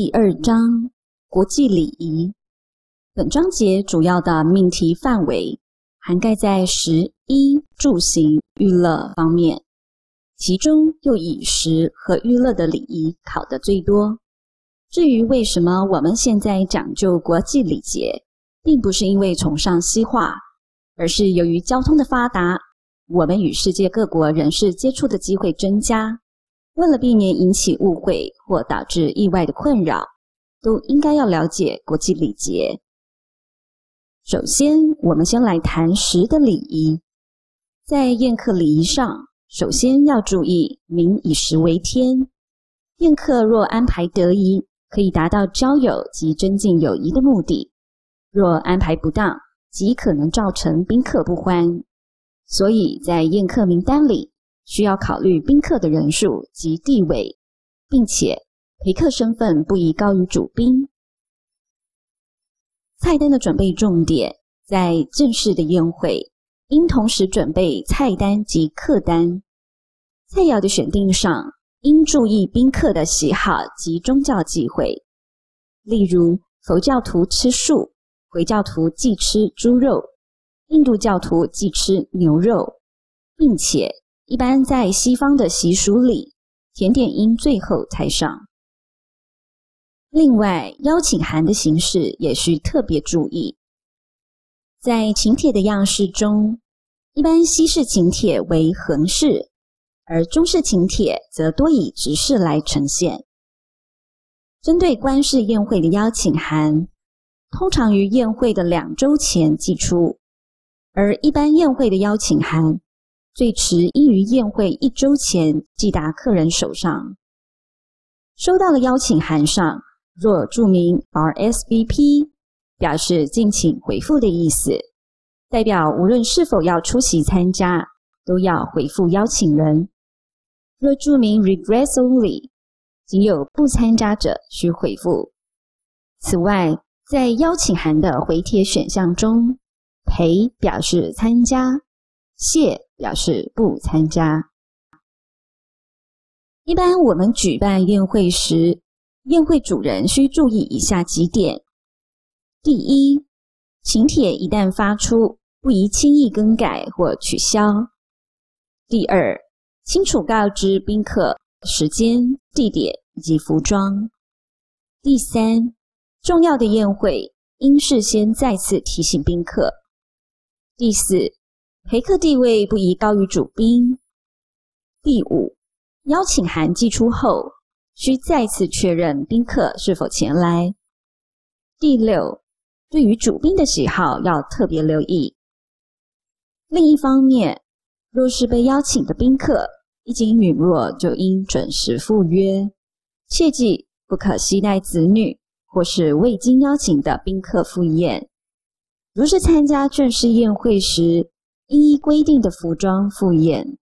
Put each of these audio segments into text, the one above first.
第二章国际礼仪。本章节主要的命题范围涵盖在食衣住行娱乐方面，其中又以食和娱乐的礼仪考得最多。至于为什么我们现在讲究国际礼节，并不是因为崇尚西化，而是由于交通的发达，我们与世界各国人士接触的机会增加。为了避免引起误会或导致意外的困扰，都应该要了解国际礼节。首先，我们先来谈食的礼仪。在宴客礼仪上，首先要注意“民以食为天”。宴客若安排得宜，可以达到交友及增进友谊的目的；若安排不当，极可能造成宾客不欢。所以在宴客名单里，需要考虑宾客的人数及地位，并且陪客身份不宜高于主宾。菜单的准备重点，在正式的宴会，应同时准备菜单及客单。菜肴的选定上，应注意宾客的喜好及宗教忌讳。例如，佛教徒吃素，回教徒忌吃猪肉，印度教徒忌吃牛肉，并且。一般在西方的习俗里，甜点应最后才上。另外，邀请函的形式也需特别注意。在请帖的样式中，一般西式请帖为横式，而中式请帖则多以直式来呈现。针对官式宴会的邀请函，通常于宴会的两周前寄出，而一般宴会的邀请函。最迟应于宴会一周前寄达客人手上。收到的邀请函上若注明 RSVP，表示敬请回复的意思，代表无论是否要出席参加，都要回复邀请人。若注明 Regrets only，仅有不参加者需回复。此外，在邀请函的回帖选项中，陪表示参加，谢。表示不参加。一般我们举办宴会时，宴会主人需注意以下几点：第一，请帖一旦发出，不宜轻易更改或取消；第二，清楚告知宾客时间、地点以及服装；第三，重要的宴会应事先再次提醒宾客；第四。陪客地位不宜高于主宾。第五，邀请函寄出后，需再次确认宾客是否前来。第六，对于主宾的喜好要特别留意。另一方面，若是被邀请的宾客一经允诺，就应准时赴约，切记不可携带子女或是未经邀请的宾客赴宴。如是参加正式宴会时，一一规定的服装赴宴。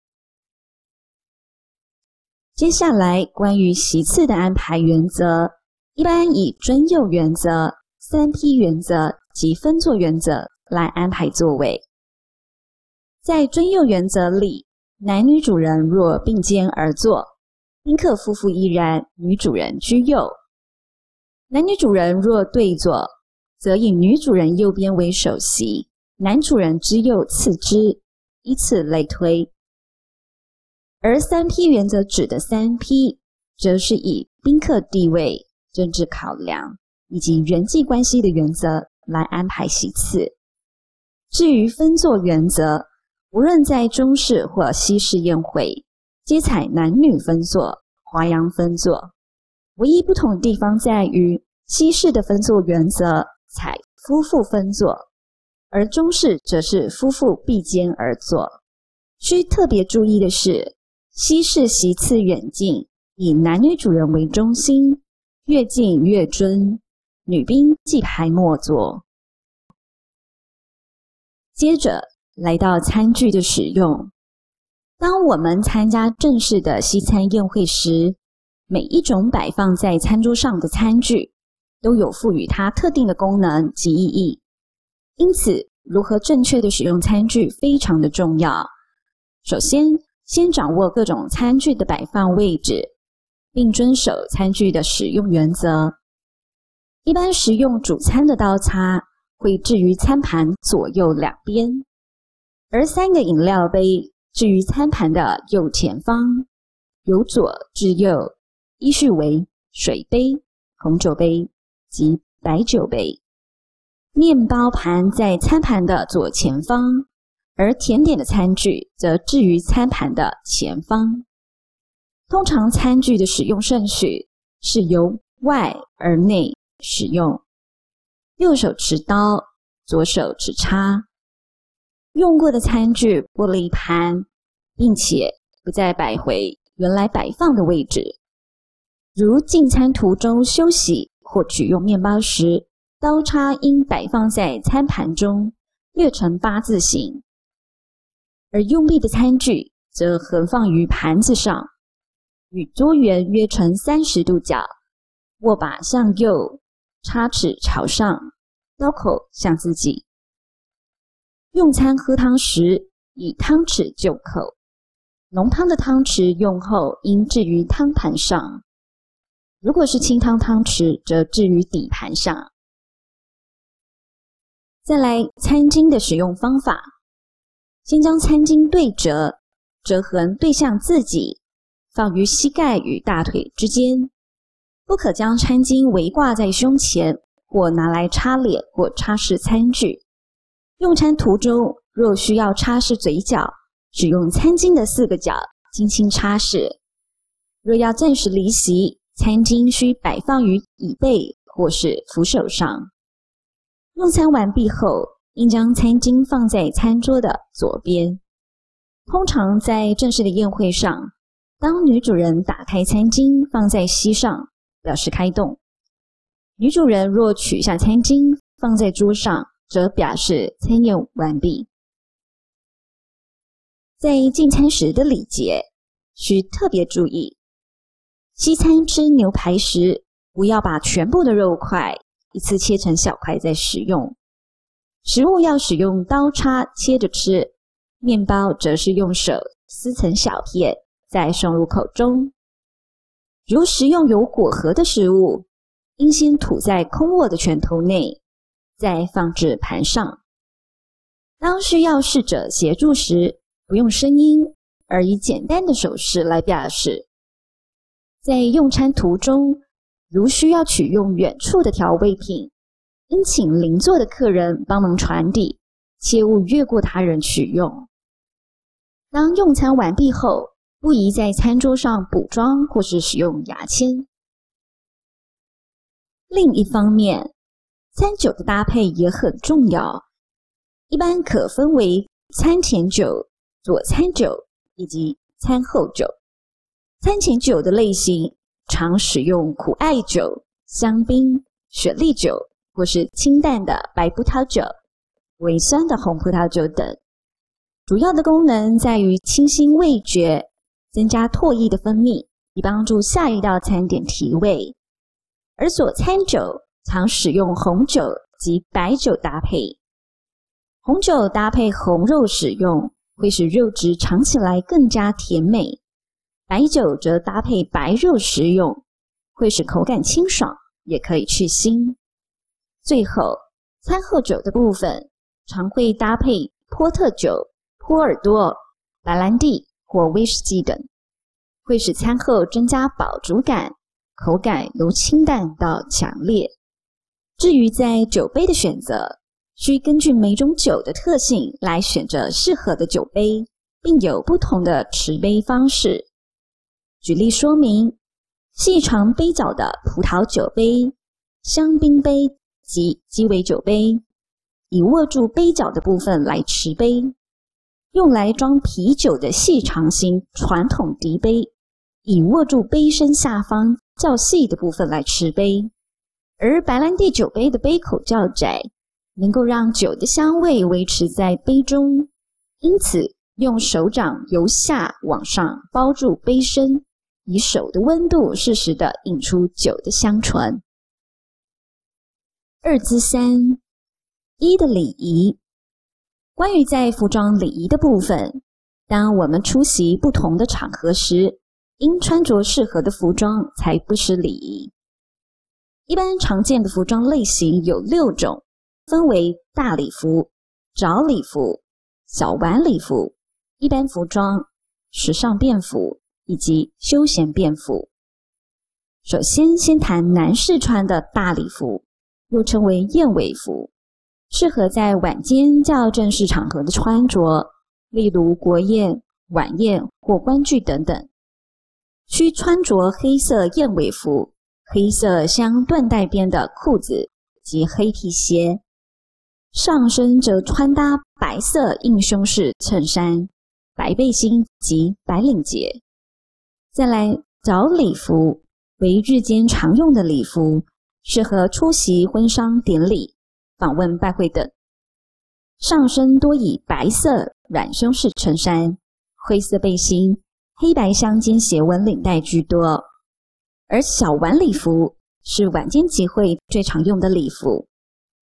接下来，关于席次的安排原则，一般以尊右原则、三批原则及分座原则来安排座位。在尊右原则里，男女主人若并肩而坐，宾客夫妇亦然，女主人居右；男女主人若对坐，则以女主人右边为首席。男主人之右次之，以此类推。而三批原则指的三批，则是以宾客地位、政治考量以及人际关系的原则来安排席次。至于分座原则，无论在中式或西式宴会，皆采男女分座、华洋分座。唯一不同的地方在于，西式的分座原则采夫妇分座。而中式则是夫妇并肩而坐。需特别注意的是，西式席次远近，以男女主人为中心，越近越尊，女宾忌排末座。接着来到餐具的使用。当我们参加正式的西餐宴会时，每一种摆放在餐桌上的餐具，都有赋予它特定的功能及意义。因此，如何正确的使用餐具非常的重要。首先，先掌握各种餐具的摆放位置，并遵守餐具的使用原则，一般食用主餐的刀叉会置于餐盘左右两边，而三个饮料杯置于餐盘的右前方，由左至右，依序为水杯、红酒杯及白酒杯。面包盘在餐盘的左前方，而甜点的餐具则置于餐盘的前方。通常餐具的使用顺序是由外而内使用，右手持刀，左手持叉。用过的餐具不离盘，并且不再摆回原来摆放的位置。如进餐途中休息或取用面包时，刀叉应摆放在餐盘中，略呈八字形；而用毕的餐具则横放于盘子上，与桌缘约成三十度角，握把向右，叉齿朝上，刀口向自己。用餐喝汤时，以汤匙就口，浓汤的汤匙用后应置于汤盘上；如果是清汤汤匙，则置于底盘上。再来，餐巾的使用方法：先将餐巾对折，折痕对向自己，放于膝盖与大腿之间。不可将餐巾围挂在胸前，或拿来擦脸或擦拭餐具。用餐途中，若需要擦拭嘴角，只用餐巾的四个角轻轻擦拭。若要暂时离席，餐巾需摆放于椅背或是扶手上。用餐完毕后，应将餐巾放在餐桌的左边。通常在正式的宴会上，当女主人打开餐巾放在膝上，表示开动；女主人若取下餐巾放在桌上，则表示餐宴完毕。在进餐时的礼节，需特别注意：西餐吃牛排时，不要把全部的肉块。一次切成小块再食用，食物要使用刀叉切着吃，面包则是用手撕成小片再送入口中。如食用有果核的食物，应先吐在空握的拳头内，再放置盘上。当需要侍者协助时，不用声音，而以简单的手势来表示。在用餐途中，如需要取用远处的调味品，应请邻座的客人帮忙传递，切勿越过他人取用。当用餐完毕后，不宜在餐桌上补妆或是使用牙签。另一方面，餐酒的搭配也很重要，一般可分为餐前酒、佐餐酒以及餐后酒。餐前酒的类型。常使用苦艾酒、香槟、雪莉酒，或是清淡的白葡萄酒、微酸的红葡萄酒等。主要的功能在于清新味觉，增加唾液的分泌，以帮助下一道餐点提味。而佐餐酒常使用红酒及白酒搭配，红酒搭配红肉使用，会使肉质尝起来更加甜美。白酒则搭配白肉食用，会使口感清爽，也可以去腥。最后，餐后酒的部分常会搭配波特酒、波尔多、白兰地或威士忌等，会使餐后增加饱足感，口感由清淡到强烈。至于在酒杯的选择，需根据每种酒的特性来选择适合的酒杯，并有不同的持杯方式。举例说明：细长杯角的葡萄酒杯、香槟杯及鸡尾酒杯，以握住杯角的部分来持杯；用来装啤酒的细长型传统笛杯，以握住杯身下方较细的部分来持杯；而白兰地酒杯的杯口较窄，能够让酒的香味维持在杯中，因此用手掌由下往上包住杯身。以手的温度适时的引出酒的香醇。二之三，一的礼仪。关于在服装礼仪的部分，当我们出席不同的场合时，应穿着适合的服装才不失礼仪。一般常见的服装类型有六种，分为大礼服、早礼服、小晚礼服、一般服装、时尚便服以及休闲便服。首先，先谈男士穿的大礼服，又称为燕尾服，适合在晚间较正式场合的穿着，例如国宴、晚宴或观剧等等。需穿着黑色燕尾服。黑色镶缎带边的裤子及黑皮鞋，上身则穿搭白色硬胸式衬衫、白背心及白领结。再来，早礼服为日间常用的礼服，适合出席婚丧典礼、访问拜会等。上身多以白色软胸式衬衫、灰色背心、黑白相间斜纹领带居多。而小晚礼服是晚间集会最常用的礼服，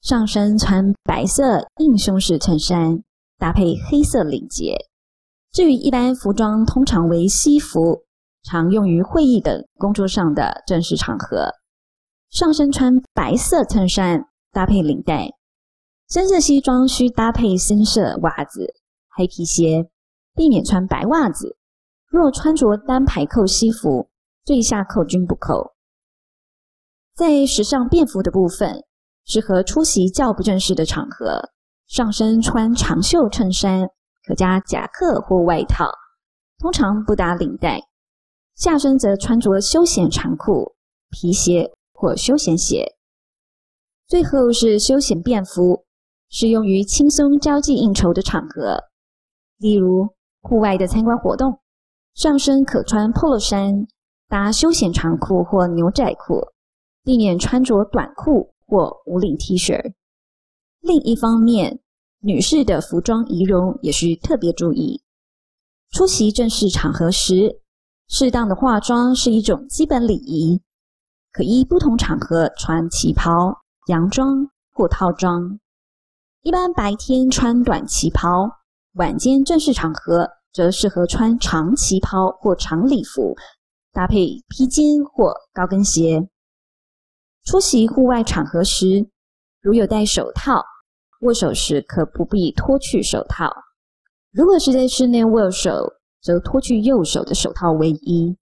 上身穿白色硬胸式衬衫，搭配黑色领结。至于一般服装，通常为西服，常用于会议等工作上的正式场合。上身穿白色衬衫，搭配领带。深色西装需搭配深色袜子、黑皮鞋，避免穿白袜子。若穿着单排扣西服，最下扣均不扣。在时尚便服的部分，适合出席较不正式的场合，上身穿长袖衬衫，可加夹克或外套，通常不打领带；下身则穿着休闲长裤、皮鞋或休闲鞋。最后是休闲便服，适用于轻松交际应酬的场合，例如户外的参观活动，上身可穿 Polo 衫。搭休闲长裤或牛仔裤，避免穿着短裤或无领 T 恤。另一方面，女士的服装仪容也需特别注意。出席正式场合时，适当的化妆是一种基本礼仪，可依不同场合穿旗袍、洋装或套装。一般白天穿短旗袍，晚间正式场合则适合穿长旗袍或长礼服。搭配披肩或高跟鞋。出席户外场合时，如有戴手套，握手时可不必脱去手套。如果是在室内握手，则脱去右手的手套为宜。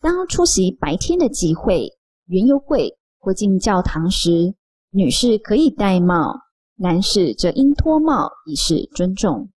当出席白天的集会、园游会或进教堂时，女士可以戴帽，男士则应脱帽以示尊重。